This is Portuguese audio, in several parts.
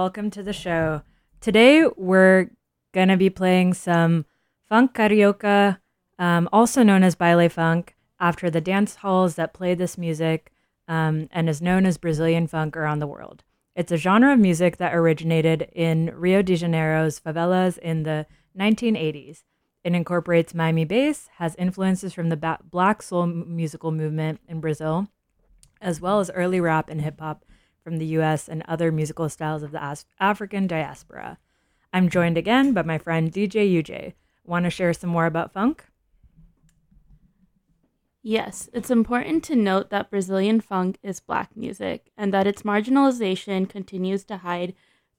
welcome to the show. Today we're to be playing some funk carioca, um, also known as baile funk, after the dance halls that play this music um, and is known as Brazilian funk around the world. It's a genre of music that originated in Rio de Janeiro's favelas in the 1980s. It incorporates Miami bass, has influences from the ba- black soul musical movement in Brazil, as well as early rap and hip hop from the US and other musical styles of the African diaspora. I'm joined again by my friend DJ UJ. Want to share some more about funk? Yes, it's important to note that Brazilian funk is black music and that its marginalization continues to hide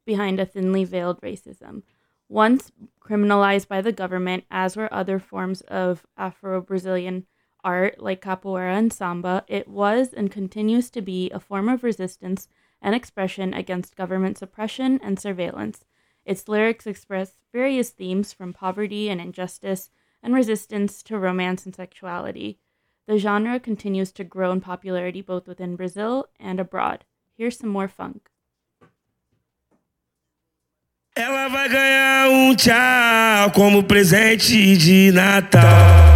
behind a thinly veiled racism. Once criminalized by the government, as were other forms of Afro Brazilian art like capoeira and samba, it was and continues to be a form of resistance and expression against government suppression and surveillance. Its lyrics express various themes from poverty and injustice and resistance to romance and sexuality. The genre continues to grow in popularity both within Brazil and abroad. Here's some more funk. Ela vai ganhar um tchau como presente de Natal.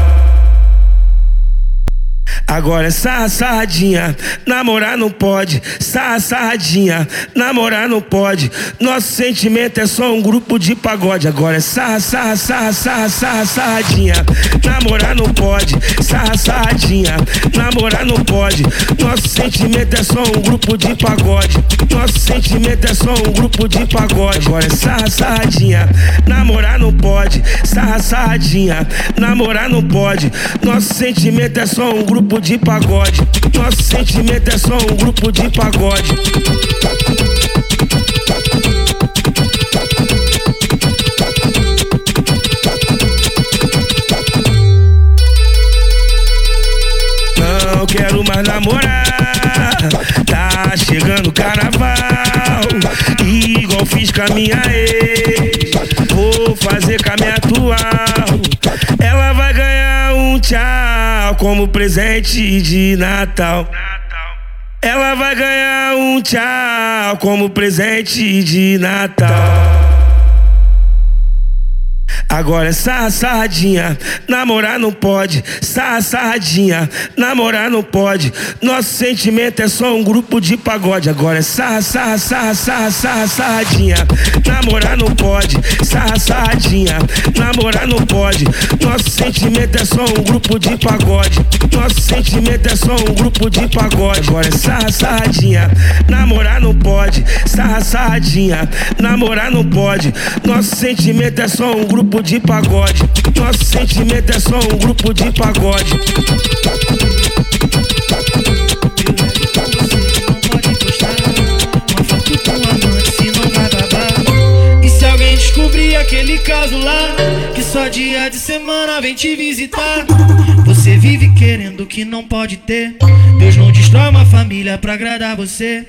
Agora sarra, sarradinha, namorar não pode. Sarra, sarradinha, namorar não pode. Nosso sentimento é só um grupo de pagode. Agora sarra, sarra, sarra, sarra, sarra, sarradinha, namorar não pode. Sarra, sarradinha, namorar não pode. Nosso sentimento é só um grupo de pagode. Nosso sentimento é só um grupo de pagode. Agora sarra, sarradinha, namorar não pode. Sarra, sarradinha, namorar não pode. Nosso sentimento é só um grupo de pagode. Nosso sentimento é só um grupo de pagode. Não quero mais namorar. Tá chegando carnaval. Igual fiz com a minha ex. Vou fazer com a minha atual. Ela vai ganhar tchau como presente de Natal. Ela vai ganhar um tchau como presente de Natal. Agora sarra, sarradinha, namorar não pode. Sarra, sarradinha, namorar não pode. Nosso sentimento é só um grupo de pagode. Agora sarra, sarra, sarra, sarra, sarra, sarradinha, namorar não pode. Sarra, sarradinha, namorar não pode. Nosso sentimento é só um grupo de pagode. Nosso sentimento é só um grupo de pagode. Agora sarra, sarradinha, namorar não pode. Sarra, sarradinha, namorar não pode. Nosso sentimento é só um grupo de pagode. Nosso sentimento é só um grupo de pagode. Aquele caso lá, que só dia de semana vem te visitar, você vive querendo que não pode ter. Deus não destrói uma família pra agradar você.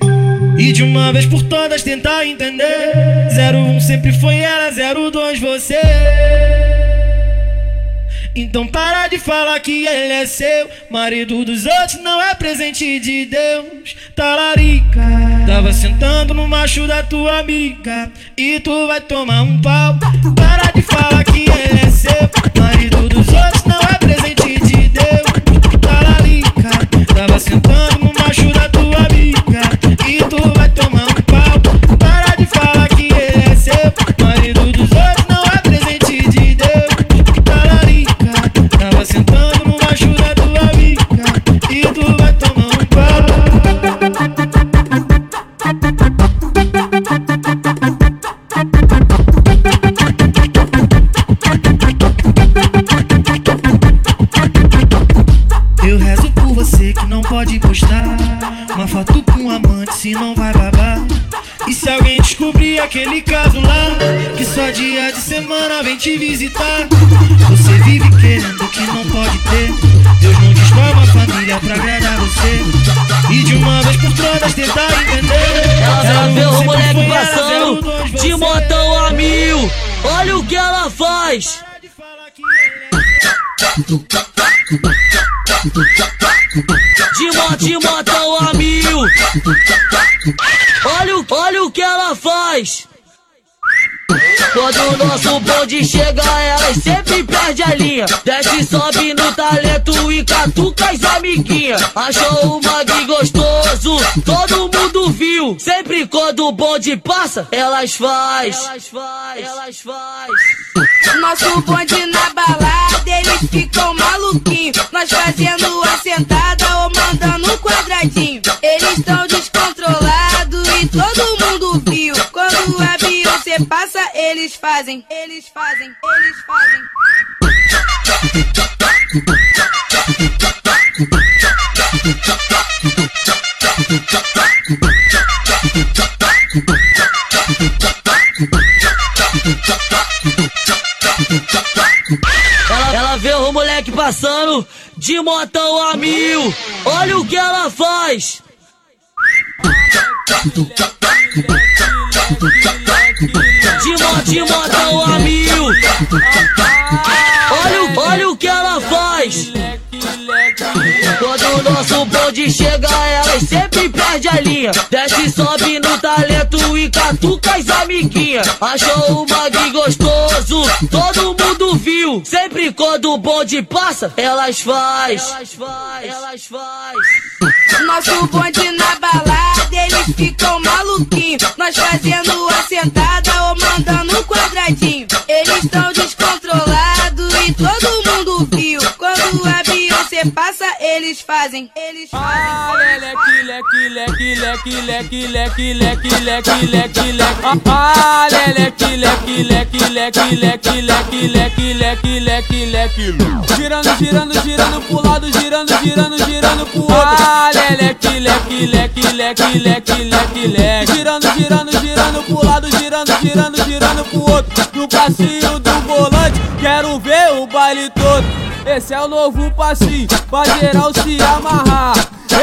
E de uma vez por todas tentar entender. 01 sempre foi ela, 02 você. Então para de falar que ele é seu. Marido dos outros não é presente de Deus. Talarica. Tava sentando no macho da tua amiga. E tu vai tomar um pau. Para de falar que ele é seu. Marido dos outros não é presente de Deus. Talarica. Tava sentando no macho da tua amiga. E tu com um amante se não vai babar E se alguém descobrir aquele caso lá Que só dia de semana vem te visitar Você vive querendo que não pode ter Deus não destrói uma família pra agradar você E de uma vez por todas tentar entender Ela já vê o moleque foi passando 02 de você. montão a mil. Olha o que ela faz. Para de falar que ele é De moto, de montão a mil. Olha, olha o que ela faz. Quando o nosso bonde chega, elas sempre perde a linha. Desce, sobe no talento e catuca as amiguinhas. Achou o mag gostoso, todo mundo viu. Sempre quando o bonde passa, elas faz. Elas faz, elas faz. Nosso bonde na balada, eles ficam maluquinhos. Nós fazendo a sentada ou mandando um quadradinho. Eles tão descontrolados e todo mundo viu. Quando a Beyoncé passa, eles fazem, eles fazem, eles fazem. Ela, ela vê o moleque passando de motão a mil. Olha o que ela faz. De moto, de motão a. Olha, olha o que ela faz. Quando o nosso bonde chega, elas sempre perde a linha. Desce, sobe no talento e catuca as amiguinhas. Achou o mag gostoso, todo mundo viu. Sempre quando o bonde passa, elas faz. Elas faz, elas faz. Nosso bonde na balada, eles ficam maluquinhos. Nós fazendo a sentada ou mandando um quadradinho. Eles tão descontrolados e todo mundo viu. Quando a Passa, eles fazem, eles fazem. leque, leque, leque, leque, leque, leque, leque, leque, leque, leque. Ah, leque, leque, leque, leque, leque, leque, leque, leque, leque, leque. Girando, girando, girando pro lado, girando, girando, girando pro outro. Ah, leque, leque, leque, leque, leque, leque, leque. Girando, girando, girando pro lado, girando, girando, girando pro outro. No passinho do volante, quero ver o baile todo. Esse é o novo passinho, pra geral se amarrar.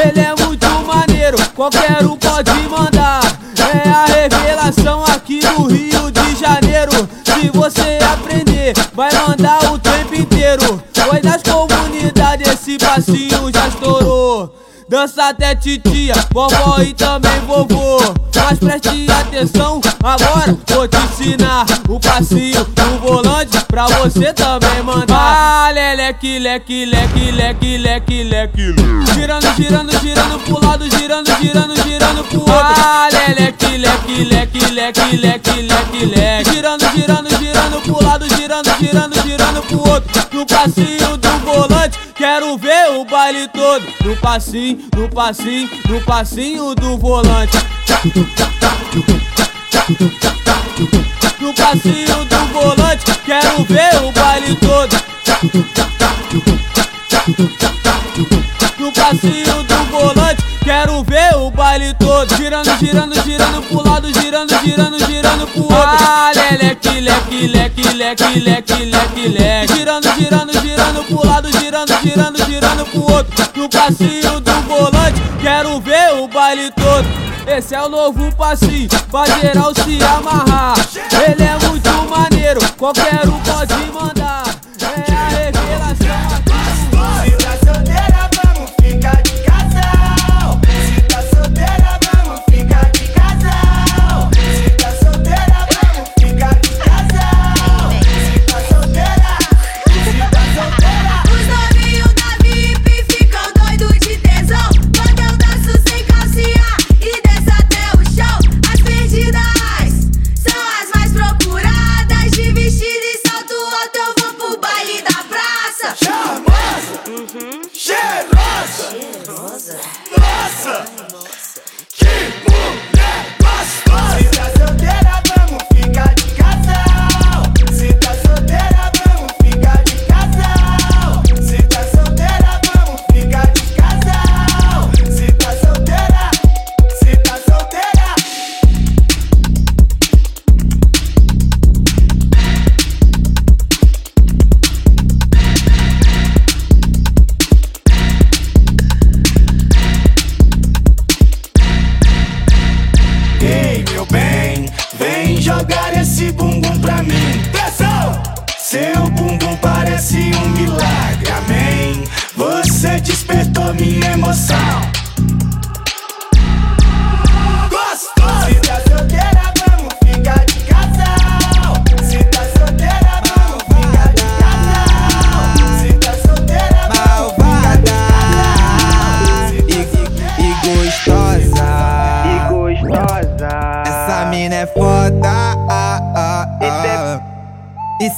Ele é muito maneiro, qualquer um pode mandar. É a revelação aqui no Rio de Janeiro. Se você aprender, vai mandar o tempo inteiro. Foi das comunidades, esse passinho já estourou. Dança até titia, vovó e também vovô. Mas preste atenção, agora vou te ensinar o passinho do volante pra você também mandar. Ah, leque, leque, leque, leque, leque, leque. Girando, girando, girando pro lado, girando, girando, girando pro outro. Ah, leque, leque, leque, leque, leque, leque, leque. Girando, girando, girando pro lado, girando, girando, girando pro outro. No passinho do volante, quero ver o baile todo. No passinho, no passinho, no passinho do volante. No passinho do volante, quero ver o baile todo. No passinho do volante, quero ver o baile todo. Girando, girando, girando pro lado, girando, girando, girando pro outro. Ah, leque, leque, leque, leque, leque, leque, leque. Girando, girando, girando pro lado, girando, girando, girando pro outro. No passinho do volante, quero ver o baile todo. Esse é o novo passinho, pra geral se amarrar. Ele é muito maneiro, qualquer um pode mandar.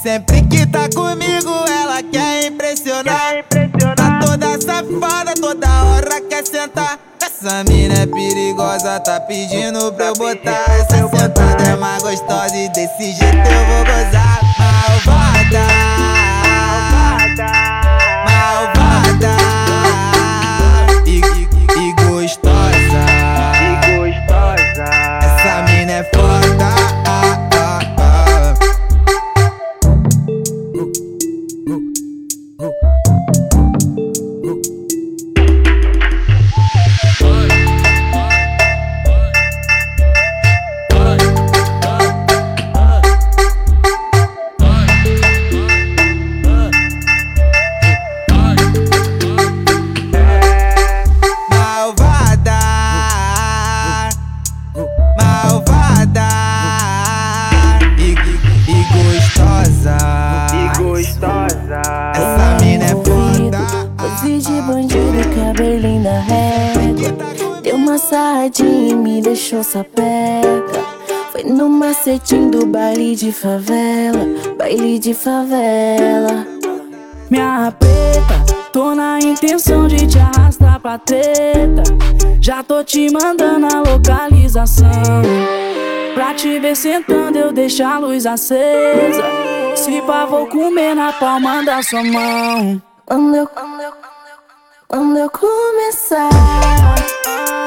Sempre que tá comigo, ela quer impressionar. Tá toda safada, toda hora quer sentar. Essa mina é perigosa, tá pedindo pra eu botar. Essa sentada é mais gostosa e desse jeito eu vou gozar. Malvada. Malvada. E, deixou sapeca. Foi no macetinho do baile de favela, baile de favela. Minha preta, tô na intenção de te arrastar pra treta. Já tô te mandando a localização. Pra te ver sentando, eu deixo a luz acesa. Se pá, vou comer na palma da sua mão. Quando eu, quando eu começar, vou descer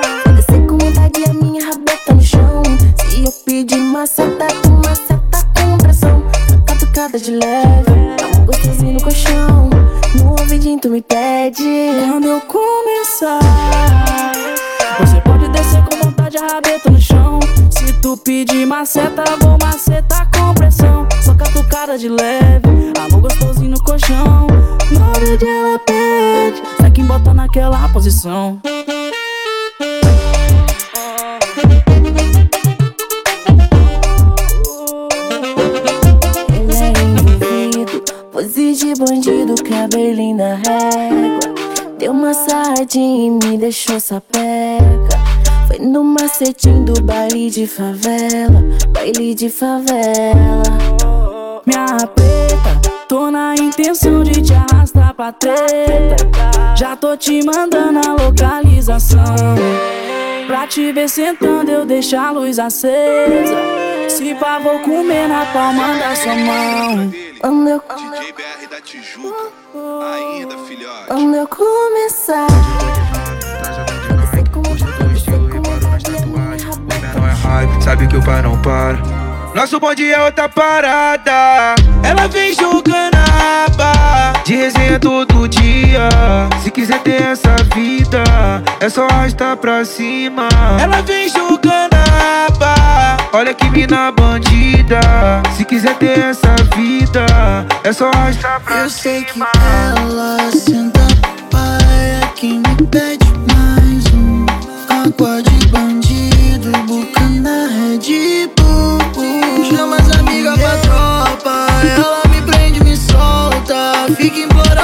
de leve, amor gostosinho no colchão. No ouvidinho tu me pede. Quando eu começar, você pode descer com vontade a rabeta no chão. Se tu pedir maceta, vou maceta com pressão. Só catucada de leve, amor gostosinho no colchão. Na hora de ela pede, sai quem bota naquela posição. Na régua. Deu uma sarradinha e me deixou sapeca. Foi no macetinho do baile de favela, baile de favela. Minha preta, tô na intenção de te arrastar pra treta. Já tô te mandando a localização. Pra te ver sentando, eu deixo a luz acesa. Se pá, vou comer na palma da sua mão. Quando eu, DJ BR da Tijuca, ainda filhote. quando eu começar. É sabe que o pai não para. Nosso bonde é outra parada. Ela vem jogando a aba. De resenha todo dia. Se quiser ter essa vida, é só arrastar pra cima. Ela vem jogando a aba. Olha que mina bandida. Se quiser ter essa vida, é só arrastar pra Eu sei que cima. ela senta pai é quem me pede mais um Água Fica implorando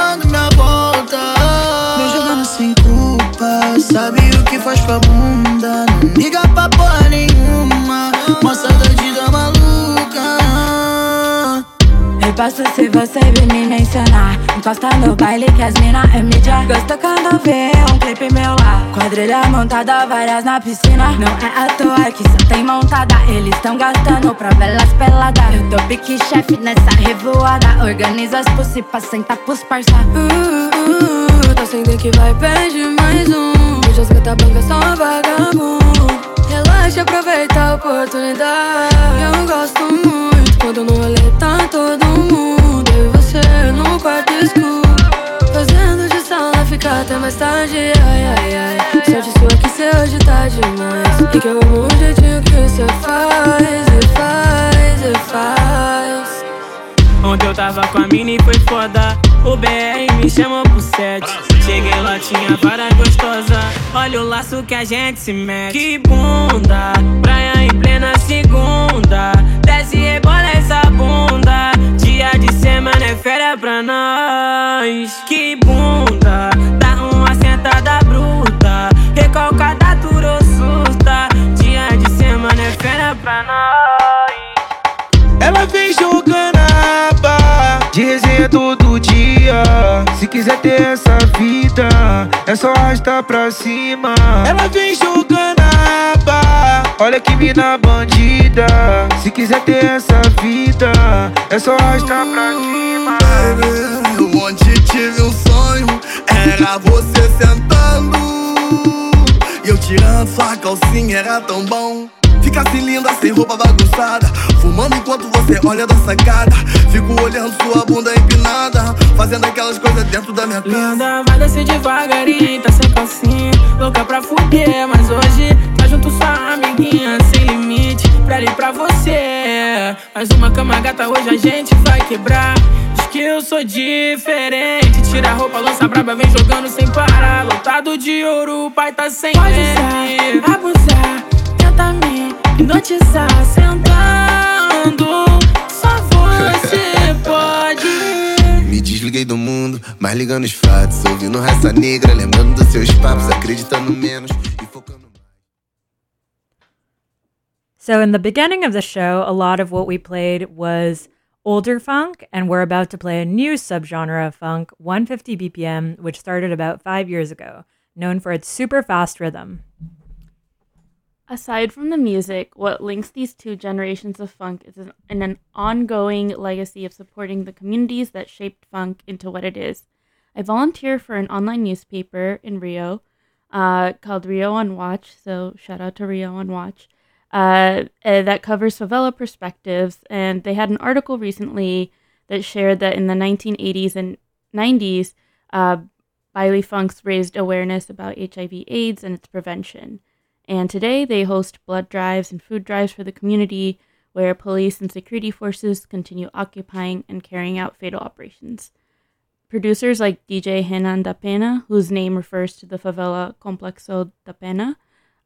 Repasso se você vir me mencionar Encosta no baile que as mina é mídia. Gosto quando vê um clipe meu lá Quadrilha montada, várias na piscina. Não é à toa que só tem montada. Eles tão gastando pra velas pelada Eu tô pique chefe nessa revoada. Organiza as pussy pra sentar pros parça. Uh, uh, tá sentindo que vai pedir mais um. Hoje as gata branca uma vagabundo. Relaxa, aproveita a oportunidade. Eu gosto muito quando no rolê tá todo mundo e você no quarto escuro. Fazendo de sala ficar até mais tarde Ai, ai, ai. Sorte sua que cê hoje tá demais. E que eu amo o jeitinho que cê faz E faz, e faz Ontem eu tava com a mina e foi foda. O BR me chamou pro set. Cheguei lá, tinha várias gostosas. Olha o laço que a gente se mete. Que bunda, praia em plena segunda. Desce e rebola essa bunda. Dia de semana é férias pra nós. Que bunda, dá uma sentada bruta. Recalcada, durou susta. Dia de semana é férias pra nós. Ela vem jogando a De todo dia. Se quiser ter essa vida É só arrastar pra cima. Ela vem jogando a aba Olha que mina bandida. Se quiser ter essa vida É só arrastar pra cima. Ontem tive um sonho Era você sentando. E eu tirando sua calcinha, era tão bom Ficasse linda sem roupa bagunçada. Fumando enquanto você olha da sacada. Fico olhando sua bunda empinada. Fazendo aquelas coisas dentro da minha casa. Linda, vai descer devagarinho, tá sem calcinha Louca pra fuder, mas hoje tá junto sua amiguinha Sem limite, pra ali pra você. Mais uma cama gata, hoje a gente vai quebrar. Diz que eu sou diferente. Tira a roupa, lança braba, vem jogando sem parar. Lotado de ouro, o pai tá sem Pode usar, abusar, tenta me hipnotizar Sentando, só você pode Me desliga gay do mundo, mas ligando os fatos. Ouvindo raça negra, lembrando dos seus papos, acreditando menos e focando. So, in the beginning of the show, a lot of what we played was older funk, and we're about to play a new subgenre of funk, 150 BPM, which started about five years ago, known for its super fast rhythm. Aside from the music, what links these two generations of funk is an, an ongoing legacy of supporting the communities that shaped funk into what it is. I volunteer for an online newspaper in Rio uh, called Rio on Watch, so shout out to Rio on Watch, uh, uh, that covers favela perspectives. And they had an article recently that shared that in the 1980s and 90s, uh, Funks raised awareness about HIV/AIDS and its prevention. And today they host blood drives and food drives for the community where police and security forces continue occupying and carrying out fatal operations. Producers like DJ Henan da Pena, whose name refers to the favela Complexo da Pena,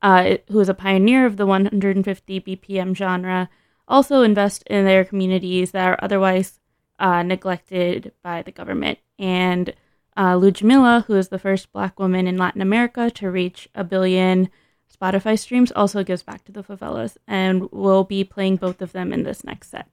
uh, who is a pioneer of the 150 BPM genre, also invest in their communities that are otherwise uh, neglected by the government. And uh, Ludmilla, who is the first black woman in Latin America to reach a billion Spotify streams, also gives back to the favelas, and we'll be playing both of them in this next set.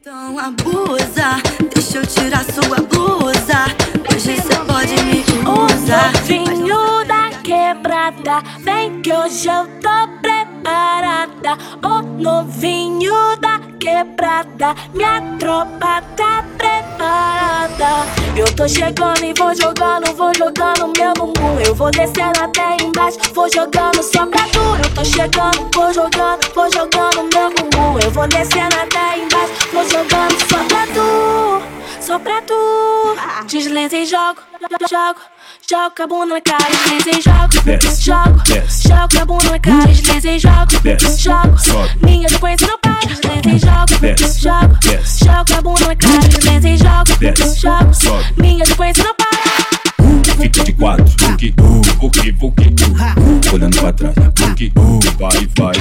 Então abusa, deixa eu tirar sua blusa. Hoje cê pode me usar. O novinho da quebrada, vem que hoje eu tô preparada. O novinho da quebrada, minha tropa tá preparada. Eu tô chegando e vou jogando, vou jogando meu bumbum. Eu vou descendo até embaixo, vou jogando só pra tu. Eu tô chegando, vou jogando, vou jogando meu bumbum. Eu vou descendo até embaixo, vou jogando só pra tu, só pra tu. Desliza e jogo, jogo. Jogo a bunda na cara, e jogo, jogo, jogo a bunda na cara, e jogo, jogo. Minha sequência não para, e jogo, jogo, jogo a bunda na cara, e jogo, jogo. Minha sequência não para. Fica de quatro, porque, porque, porque, olhando pra trás, porque, vai, vai,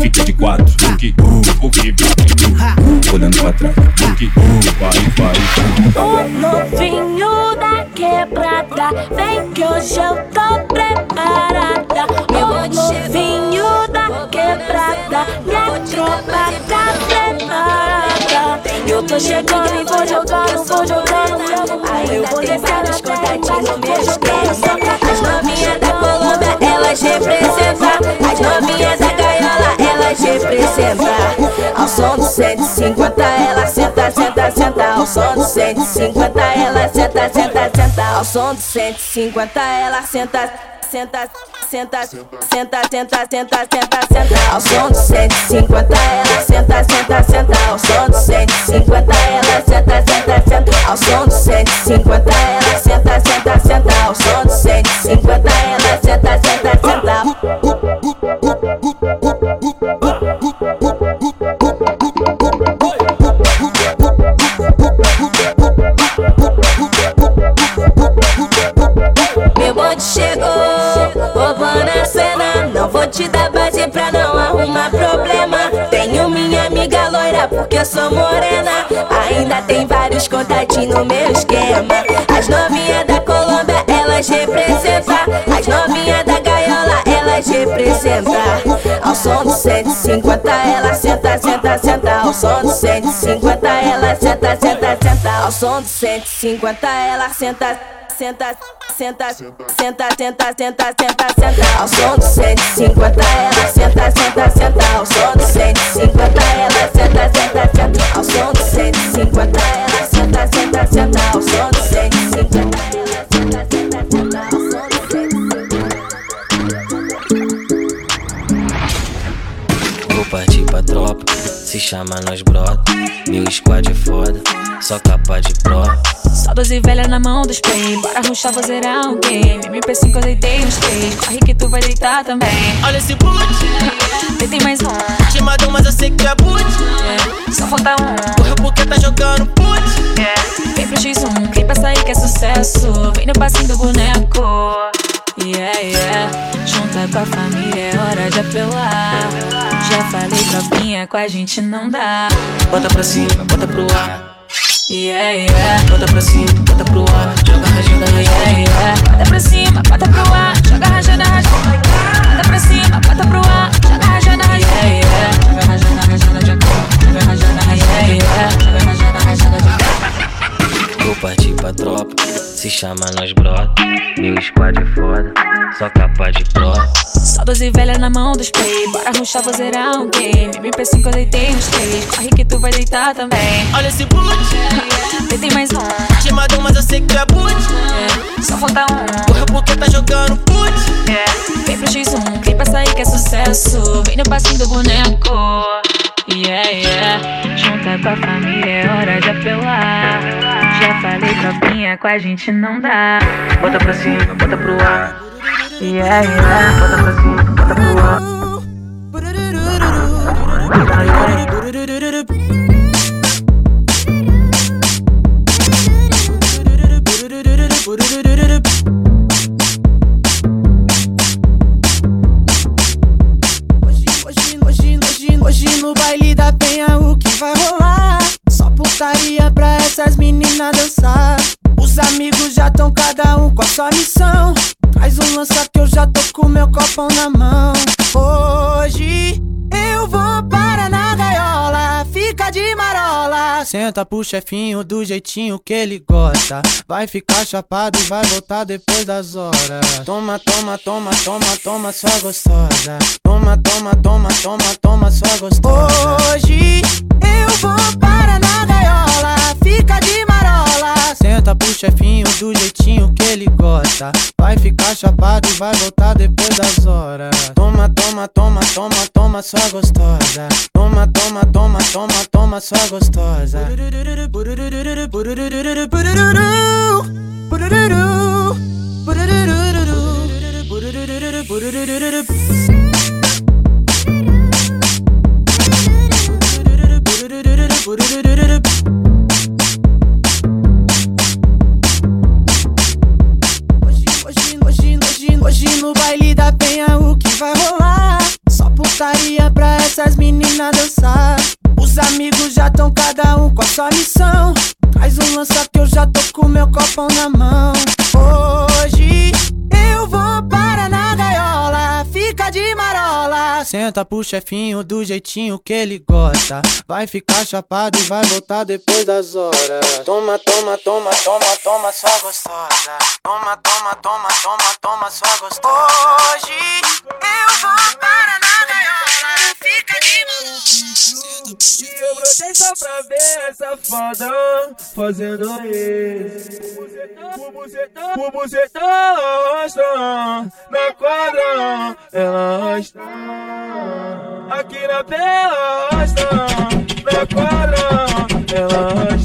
fica de quatro, porque, porque, porque, olhando pra trás, porque, vai, vai. O novinho da quebrada, vem que hoje eu tô preparada. Meu novinho da quebrada, minha tropa tá preparada. Eu tô chegando e vou jogando, vou jogando. Aí eu vou descendo os contatinhos no meu esquema. As novinhas da Colômbia, elas representam. As novinhas da gaiola, elas representam. Ao som do 150, ela senta, senta, senta. Ao som do 150, ela senta, senta, senta. Ao som do 150, ela senta, senta, senta, senta, senta, senta, senta, senta. Ao som do 150, ela senta, senta, senta. Ao som do 150, ela senta, senta, senta. Ao som do 150, ela senta, senta, senta. Ao som do 150, ela senta, senta, Meu vou te dar base pra não arrumar problema. Tenho minha amiga loira porque eu sou morena. Ainda tem vários contatinhos no meu esquema. As novinhas da Colômbia, elas representam. Elas representam. Ao som do 150, ela senta, senta, senta. Ao som do 150, ela senta, senta, senta. Ao som do 150, ela senta senta, senta, senta, senta, senta, senta, senta. Ao som do 150, ela senta, senta, senta. Ao som do 150, ela senta, senta, senta. Ao som do 150, ela senta, senta, senta. Ao som do 150, partir pra tropa, se chama nós brota. Meu squad é foda, só capa de pro. Só 12 velha na mão dos pés. Bora ruxar, vou zerar um game. MP5 eu deitei uns três. Corre que tu vai deitar também. Olha esse boot. Deitei mais um. Te mandou, mas eu sei que tu é boot. É, Só falta um. Correu porque tá jogando boot. Vem pro X1, clipa sair que é sucesso. Vem no passinho do boneco. Yeah, yeah. Junta com a família, é hora de apelar. Já falei tropinha, com a gente não dá. Bota pra cima, bota pro ar. Yeah, yeah. Bota pra cima, bota pro ar. Joga rajada, Yeah, rajada. yeah. Bota pra cima, bota pro ar. Joga rajada, rajada. Bota pra cima, bota pro ar. Joga rajada, rajada. Yeah, yeah. Joga rajada, rajada, joga. Joga rajada, rajada. Yeah, yeah. Joga rajada, rajada, joga. Vou partir pra tropa, se chama nós brota. Meu squad é foda, só capa de prova. Só 12 velha na mão dos play. Bora ruxar, vou zerar um game. MP5 eu deitei uns três. Corre que tu vai deitar também. Olha esse boot. Deitei mais um. Chamadão, mas eu sei que tu é boot. É, Só falta um. Correu porque tá jogando boot. Vem pro X1, clipa sair que é sucesso. Vem no passinho do boneco. Yeah, yeah. Junta com a família, é hora de apelar. Já falei tropinha, com a gente não dá. Bota pra cima, bota pro ar. Yeah, yeah. Bota pra cima, bota pro ar. Putaria pra essas meninas dançar. Os amigos já tão cada um com a sua missão. Traz um lança que eu já tô com meu copão na mão. Hoje eu vou para na gaiola, fica de marola. Senta pro chefinho do jeitinho que ele gosta. Vai ficar chapado e vai voltar depois das horas. Toma, toma, toma, toma, toma, sua gostosa. Toma, toma, toma, toma, toma, sua gostosa. Hoje eu vou para gaiola, fica de marola. Senta pro chefinho do jeitinho que ele gosta. Vai ficar chapado e vai voltar depois das horas. Toma, toma, toma, toma, toma, sua gostosa. Toma, toma, toma, toma, toma, sua gostosa. Hoje, hoje, hoje, hoje no baile da penha o que vai rolar? Só putaria pra essas meninas dançar. Os amigos já tão cada um com a sua missão. Traz um lança que eu já tô com meu copão na mão. Hoje gaiola, fica de marola. Senta pro chefinho do jeitinho que ele gosta. Vai ficar chapado e vai voltar depois das horas. Toma, toma, toma, toma, toma, sua gostosa. Toma, toma, toma, toma, toma, sua gostosa. Hoje eu vou para na gaiola, fica de marola. E eu brotei só pra ver essa foda fazendo isso. O bucetão, o bucetão está na quadra, ela está aqui na pela, está na quadra, ela está.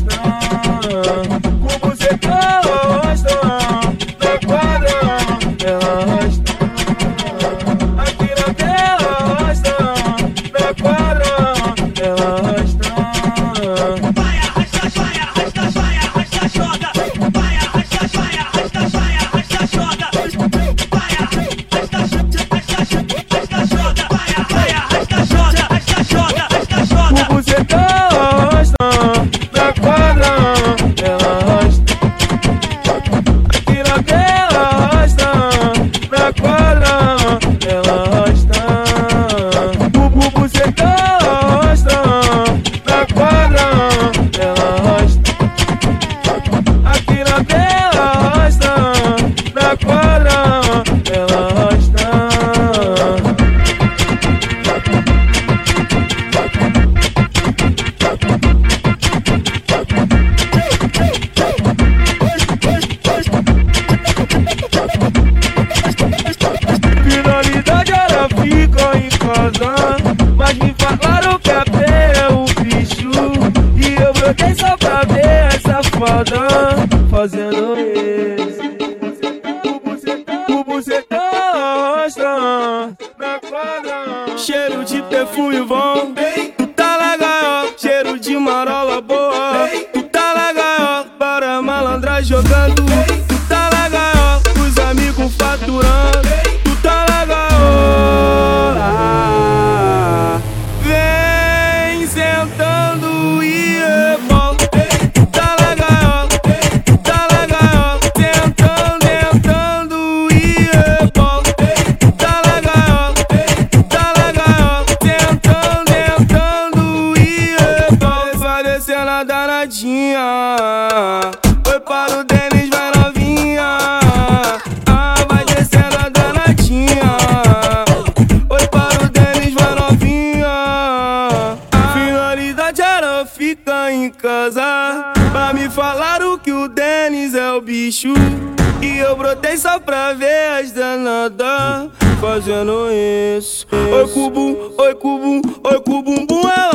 Fazendo isso. Oi, cubum, oi, cubum, oi, cubumbum, ela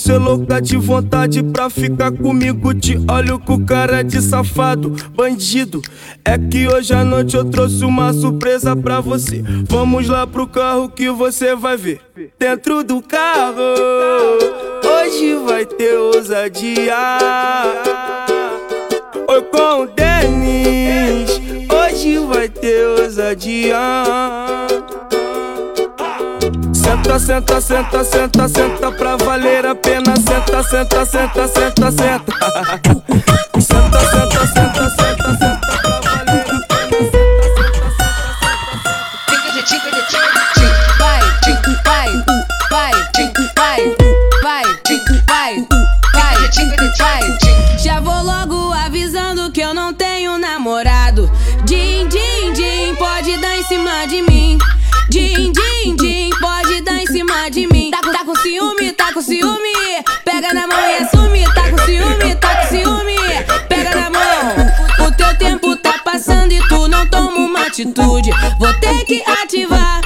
você louca de vontade pra ficar comigo. Te olho com cara de safado, bandido. É que hoje à noite eu trouxe uma surpresa pra você. Vamos lá pro carro que você vai ver. Dentro do carro, hoje vai ter ousadia. Oi com o Denis, hoje vai ter ousadia. Senta, senta, senta, senta, senta pra valer a pena. Senta, senta, senta, senta, senta. atitude. Vou ter que ativar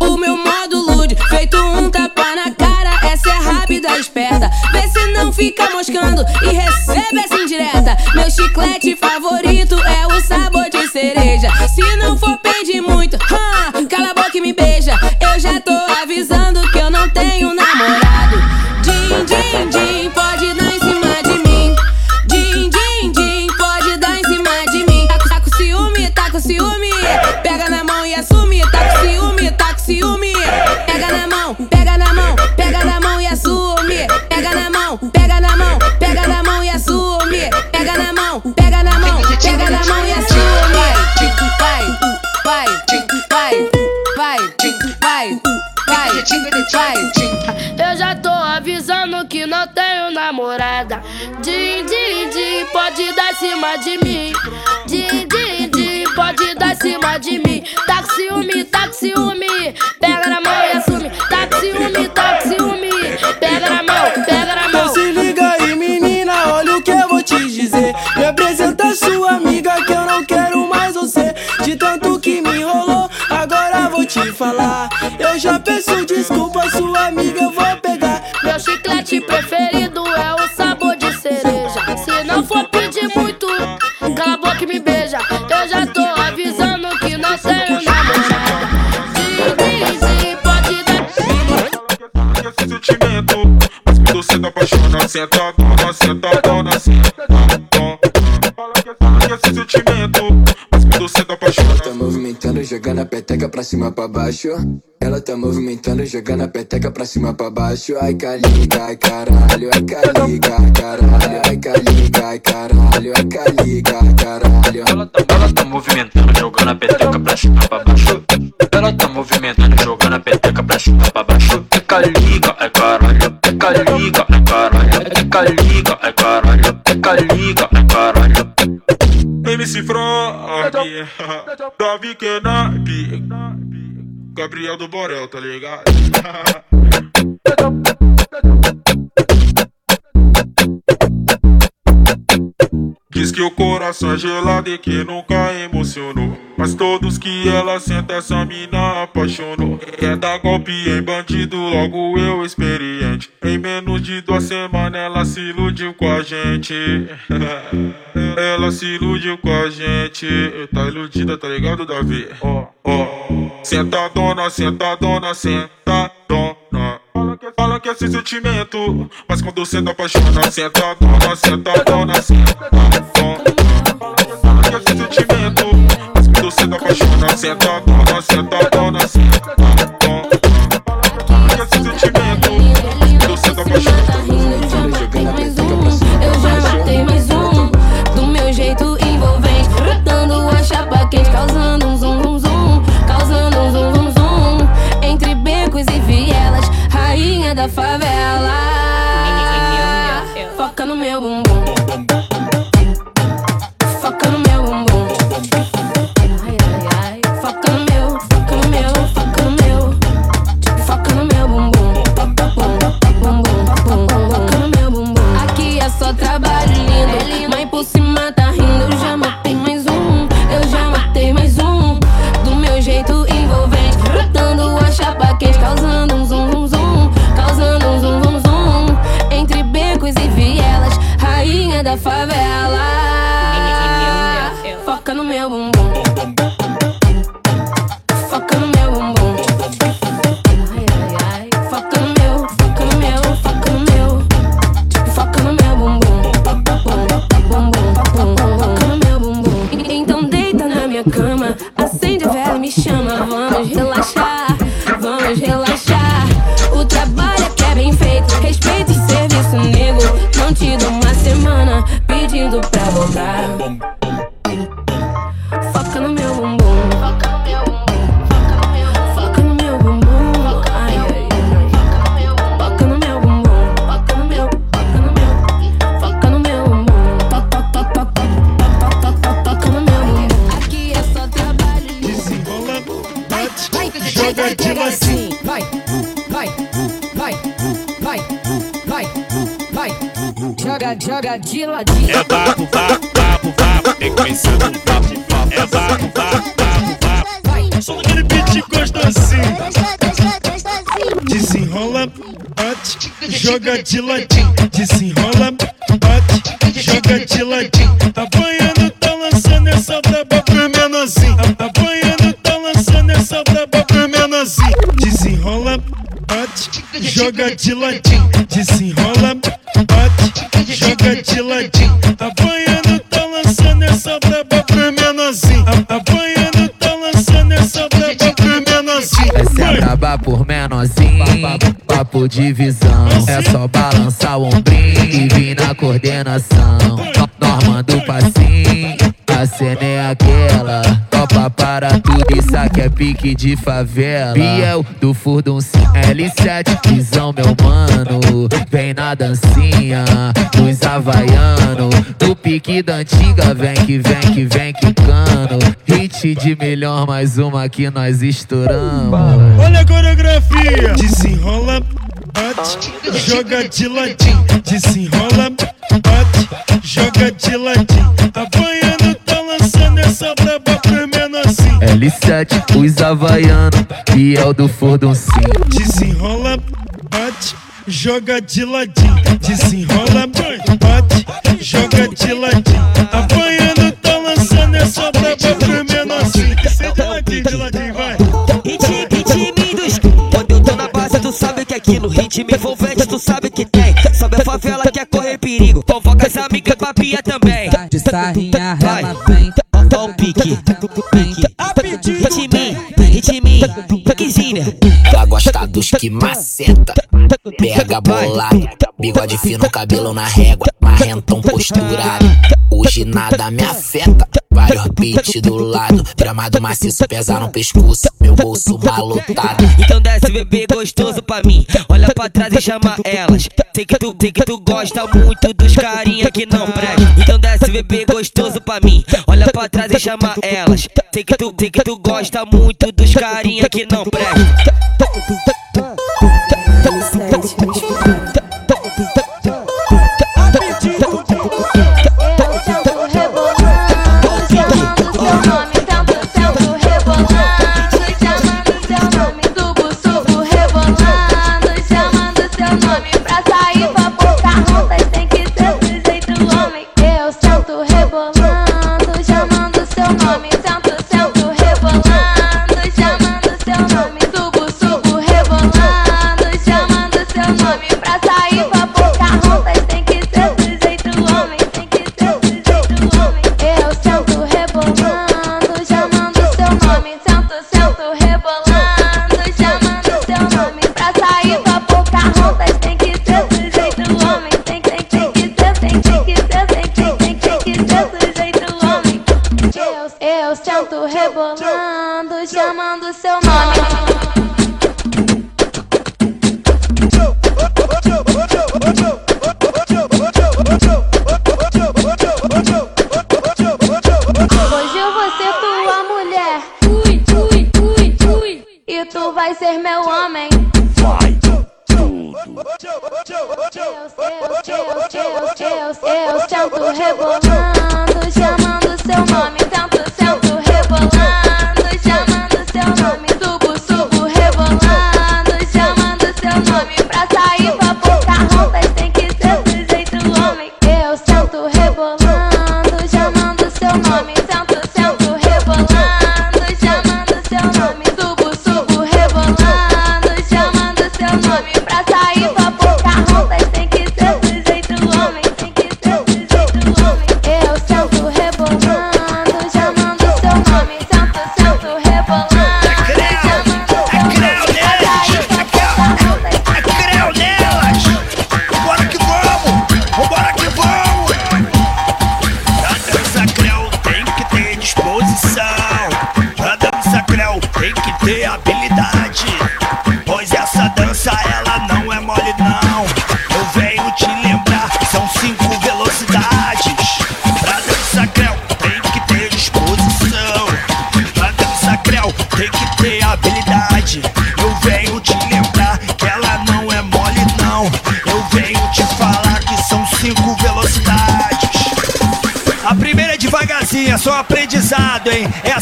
o meu modo lude. Feito um tapa na cara, essa é rápida, esperta. Vê se não fica moscando e recebe essa indireta. Meu chiclete favorito cima de mim. Din, din, din, pode dar cima de mim. Tá com ciúme, tá com ciúme. Pega na mão e assume. Tá com ciúme, tá com ciúme. Pega na mão, pega na Então mão. se liga aí, menina, olha o que eu vou te dizer. Me apresenta sua amiga que eu não quero mais você. De tanto que me enrolou, agora vou te falar. Eu já peço desculpa, sua amiga eu vou pegar. Meu chiclete preferido pra cima pra baixo. Ela tá movimentando, jogando a peteca pra cima pra baixo. Ai, caliga, ai, caralho, ai, caliga, ai, caralho, ai, caliga, ai, caralho, ai, caliga, ai, caralho. Ela tá, ela tá movimentando, Frog Davi Kenap Gabriel do Borel, tá ligado? Diz que o coração é gelado e que nunca emocionou. Mas todos que ela senta, essa mina apaixonou. Quer dar golpe em bandido, logo eu experiente. Em menos de duas semanas ela se iludiu com a gente. ela se iludiu com a gente. Tá iludida, tá ligado, Davi? Ó, ó. Sentadona, sentadona, sentadona. Fala que é esse sentimento, mas quando senta apaixona, sentadona, sentadona, sentadona. Fala que é esse sentimento, mas quando senta apaixona, sentadona, sentadona, sentadona. De ladinho. Desenrola, bate, joga de ladinho. Apanhando, tá lançando essa braba pro menorzinho. Apanhando, tá lançando essa braba pro menorzinho. Desenrola, bate, joga de ladinho. Papo de visão. É só balançar o ombrinho e vir na coordenação. No- Norma do passinho, a cena é aquela. Topa para tudo, isso aqui é pique de favela. Biel do Furdun sim, L7, visão meu mano. Vem na dancinha, dos havaiano. Do pique da antiga, vem que vem que vem quicando. Hit de melhor, mais uma que nós estouramos. Olha a coreografia. Desenrola, bate, joga de ladinho. Desenrola, bate, joga de ladinho. Apanhando, tá lançando essa braba pro menorzinho. L7, os havaiano, Biel do Furdun sim. Desenrola, bate, joga de ladinho. Desenrola, bate, joga de ladinho. Apanhando, tá lançando essa braba pro menorzinho. Sai de ladinho, de ladinho, vai. Ritmo, ritmo dos sabe o que é aquilo. Ritmo envolvente, tu sabe que tem. Sobe a favela, quer correr perigo. Convoca as amigas pra pia também. De sarrinha, Vai. ela vem. Dá um pique. Ritmo, ritmo, piquezinha. Ela gosta dos que maceta, pega bolado, bigode fino, cabelo na régua, marrentão posturado. Hoje nada me afeta, vários beats do lado, gramado maciço pesa no pescoço, meu bolso malotado. Então desce bebê gostoso pra mim. Olha pra trás e chama elas. Sei que tu, sei que tu gosta muito dos carinha que não presta. Então desce bebê gostoso pra mim. Olha pra trás e chama elas. Sei que tu, sei que tu gosta muito dos carinha que não presta.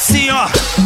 Assim, ó.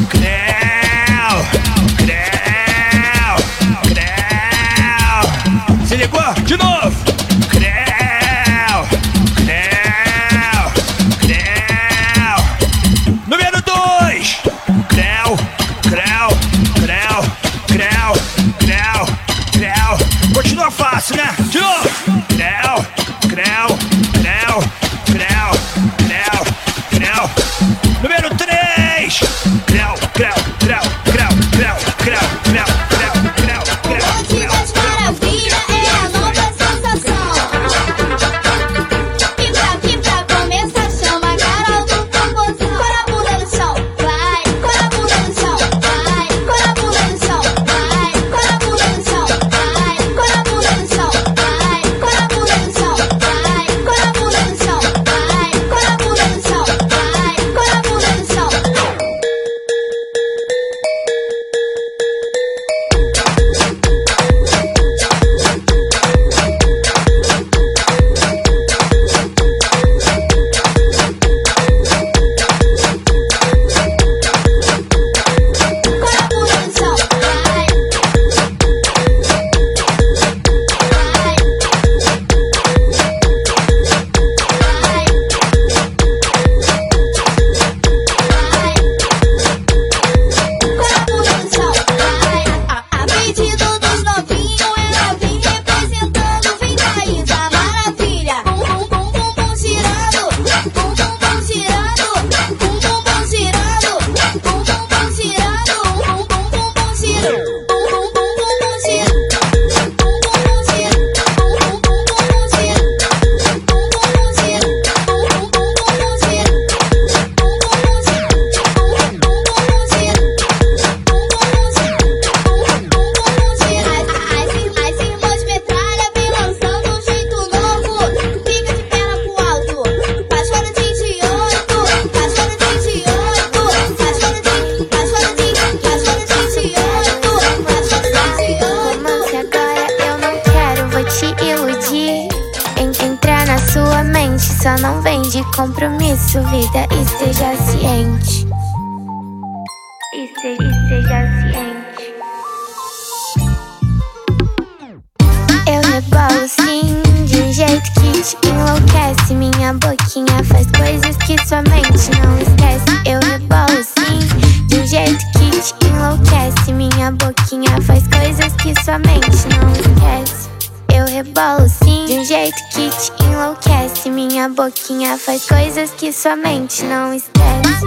Sua mente não esquece.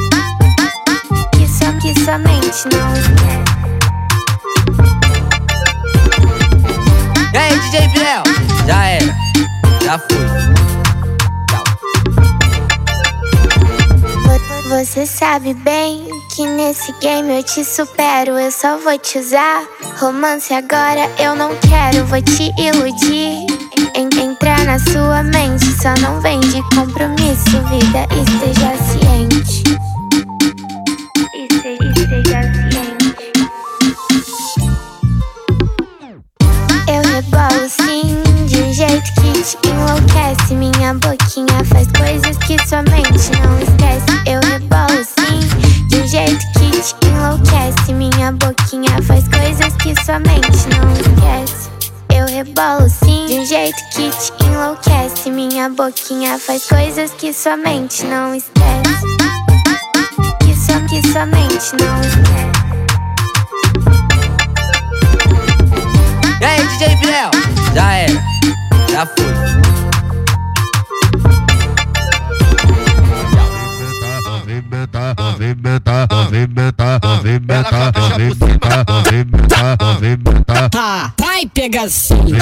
Que sua, que sua mente não esquece. E aí, DJ Biel? Já era, já. Vo- Você sabe bem que nesse game eu te supero. Eu só vou te usar. Romance agora eu não quero, vou te iludir. En- entrar na sua mente, só não vem de compromisso. Vida, esteja ciente. Minha boquinha faz coisas que sua mente não esquece. Que sua, que sua mente não esquece. E aí, DJ Biel? Já era, já foi. movimentar, movimentar, movimentar, vem movimentar, movimentar, vem Tá, vai pegação. vem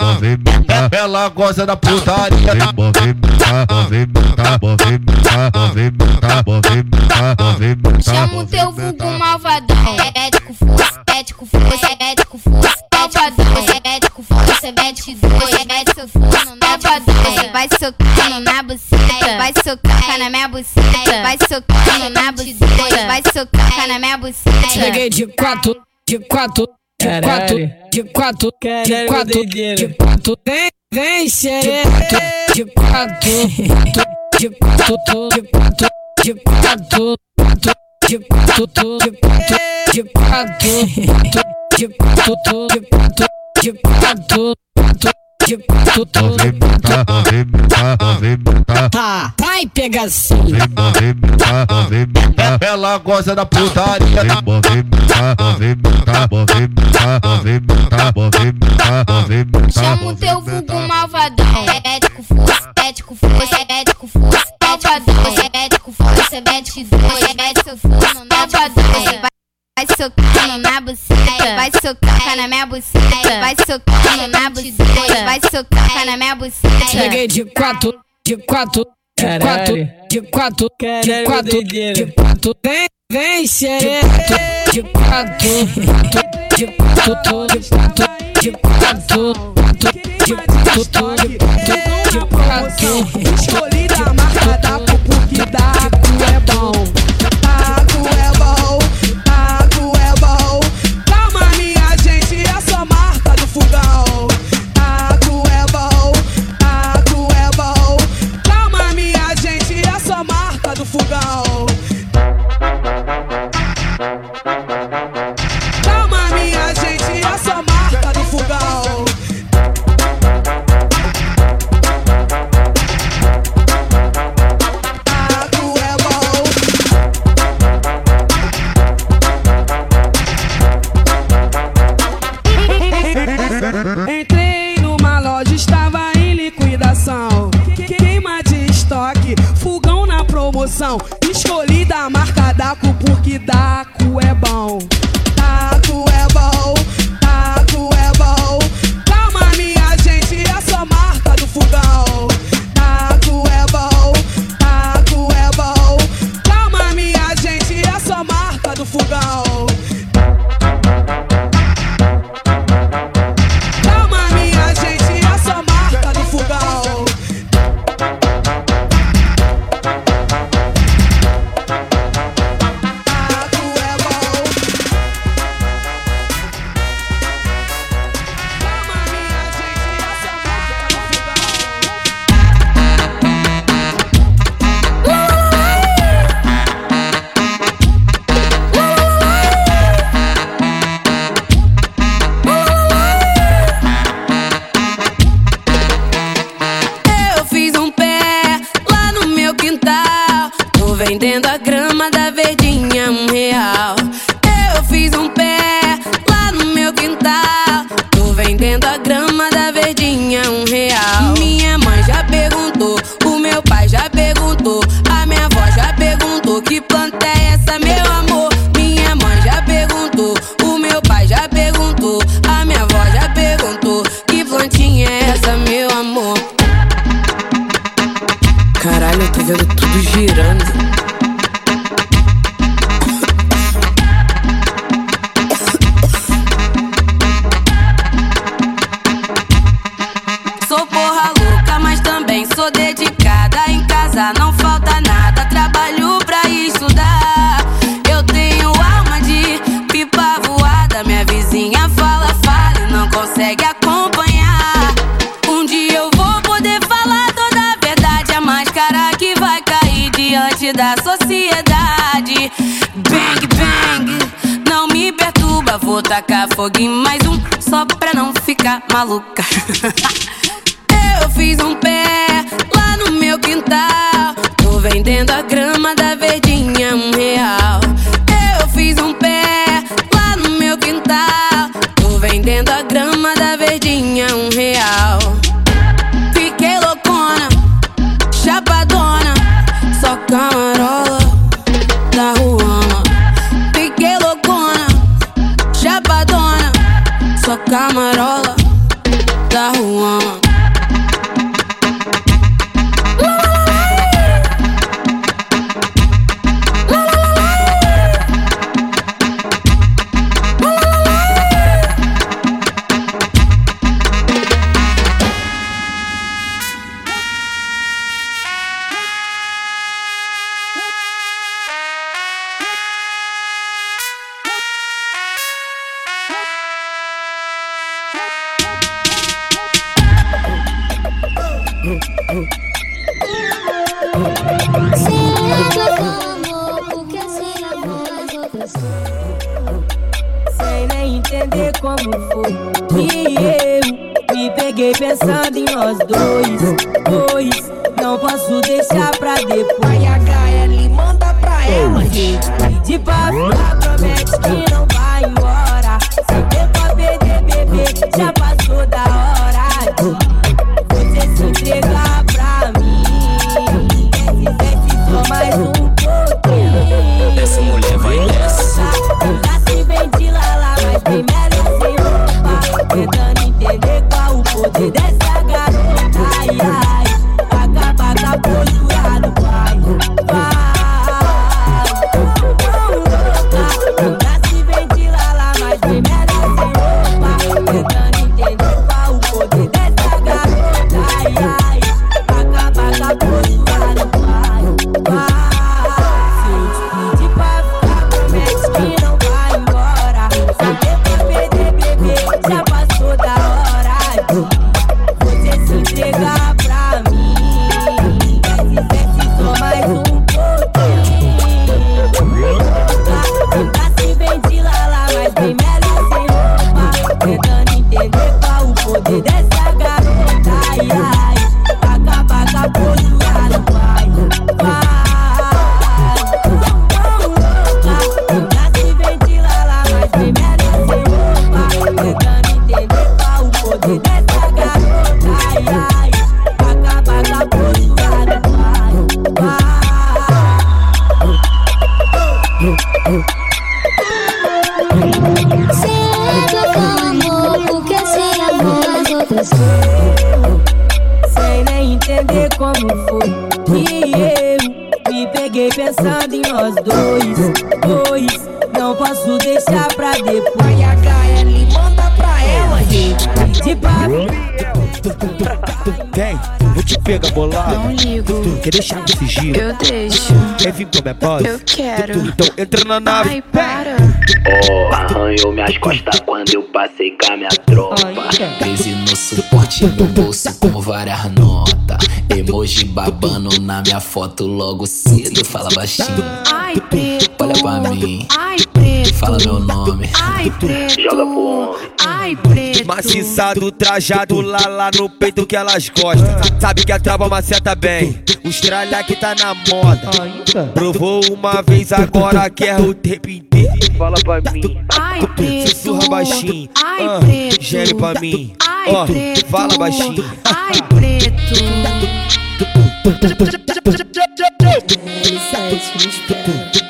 movimentar. Ela gosta da putaria. Movimentar, vem movimentar, movimentar, vem movimentar. Chama o teu vulgo malvadão. É médico, fosse, médico, fosse, médico, fosse, malvadão. É médico, força, mete dois, mete seu forno malvadão. Vai socando na buceta, vai socar na minha buceta, vai socando na buceta, vai socar na minha buceta. Cheguei de quatro, de quatro, de quatro, de quatro, de quatro, de quatro. Vem, vem, xereca. De quatro, de quatro, de quatro, de quatro, de quatro, de quatro, de quatro, de quatro, de quatro, de quatro, Tá, vai. Movimenta, movimenta. Ela gosta da putaria. Movimenta, movimenta, movimenta, movimenta, movimenta, movimenta. Chama o teu vulgo malvadão. Ético força, ético força, ético força. Malvadão, ético força, mete dois, mete seu forno malvadão. Vai- Vai socando na buceta, vai socar na minha buceta, vai socando na buceta, vai socar na minha buceta. Cheguei de quatro, de quatro, de quatro, de quatro, de quatro, de quatro. Vem, vem, xereca. De quatro, de quatro, de quatro, de quatro, de quatro, de quatro, de quatro. Escolhida a now. Tendo a grana quer deixar de fingir. Eu deixo. Quer vir pra minha base? Eu quero. Então entra na nave. Ai, para. Oh, arranhou minhas costas quando eu passei com a minha tropa. Prese no suporte, no bolso com várias notas. Emoji babando na minha foto logo cedo. Fala baixinho. Ai, preto. Olha pra mim. Ai, preto. Fala meu nome. Ai, preto. Joga pro. Ai, preto. Maciçado, trajado, lá lá no peito que elas gostam. Sabe que a trava maceta bem, os tralha que tá na moda. Provou uma vez, agora quer o tempo inteiro. Fala pra mim, Ai, preto. sussurra baixinho. Ai, preto. Gere pra mim, ó, oh, fala baixinho. Ai, preto. Ele sai,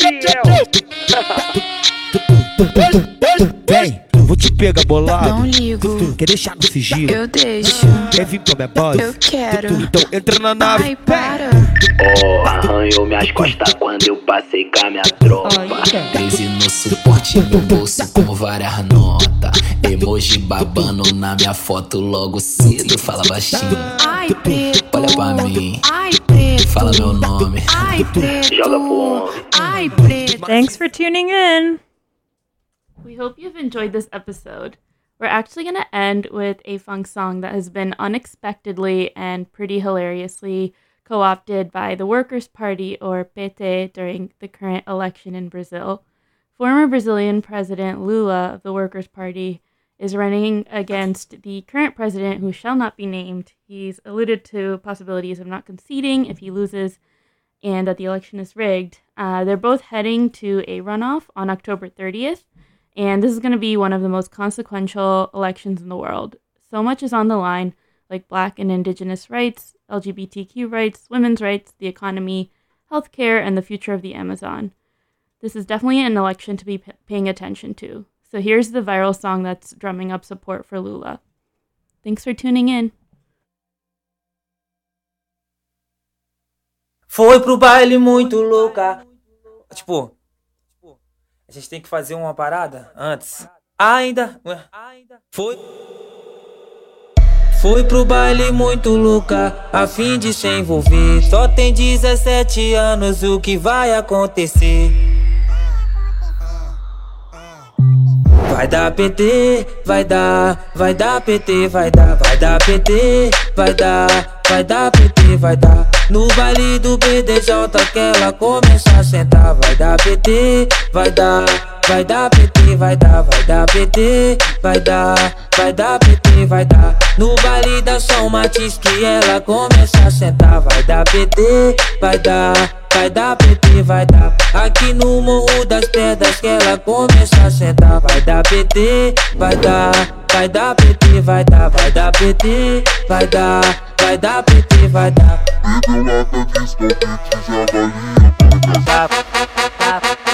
Gabriel. Vem, vou te pegar bolado. Não ligo. Quer deixar no sigilo? Eu deixo. Quer vir pra minha base? Eu quero. Então entra na nave. Ai, para. Oh, arranhou minhas costas quando eu passei com a minha tropa. Ai, Crise no suporte no bolso com várias notas. Emoji babando na minha foto logo cedo. Fala baixinho. Ai, Pedro. Olha pra mim. Ai, preto. Fala meu nome. Ai, preto. Joga pro homem. Ai, preto. Thanks for tuning in. We hope you've enjoyed this episode. We're actually going to end with a funk song that has been unexpectedly and pretty hilariously co opted by the Workers' Party or PT during the current election in Brazil. Former Brazilian President Lula of the Workers' Party is running against the current president, who shall not be named. He's alluded to possibilities of not conceding if he loses and that the election is rigged. Uh, they're both heading to a runoff on October 30th, and this is going to be one of the most consequential elections in the world. So much is on the line, like black and indigenous rights, LGBTQ rights, women's rights, the economy, healthcare, and the future of the Amazon. This is definitely an election to be p- paying attention to. So here's the viral song that's drumming up support for Lula. Thanks for tuning in. Foi pro baile muito louca. Tipo, a gente tem que fazer uma parada antes. Ainda. Foi. Foi pro baile muito louca, a fim de se envolver. Só tem 17 anos, o que vai acontecer? Vai dar PT, vai dar, vai dar PT, vai dar, vai dar PT, vai dar, vai dar PT, vai dar. No baile do BDJ que ela começa a sentar, vai dar PT, vai dar, vai dar PT, vai dar, vai dar PT, vai dar, vai dar PT, vai dar. No baile da São Matiz que ela começa a sentar, vai dar PT, vai dar, vai dar PT, vai dar. Aqui no Morro das Pedras que ela começa a sentar, vai dar PT, vai dar, vai dar PT, vai dar, vai dar PT, vai dar, vai dar PT, vai dar. Foi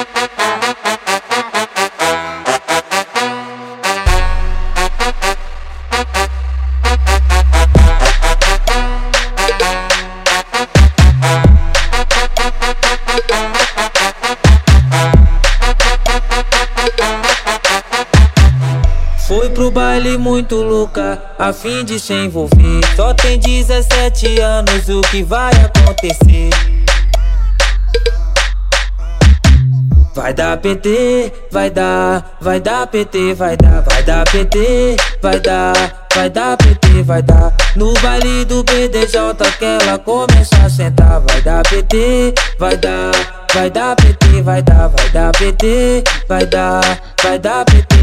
pro baile muito louca, a fim de se envolver. Só tem 17 anos, o que vai acontecer? Vai dar PT, vai dar, vai dar PT, vai dar, vai dar PT, vai dar, vai dar PT, vai dar. No baile do BDJ que ela começa a sentar, vai dar PT, vai dar, vai dar PT, vai dar, vai dar PT, vai dar, vai dar PT,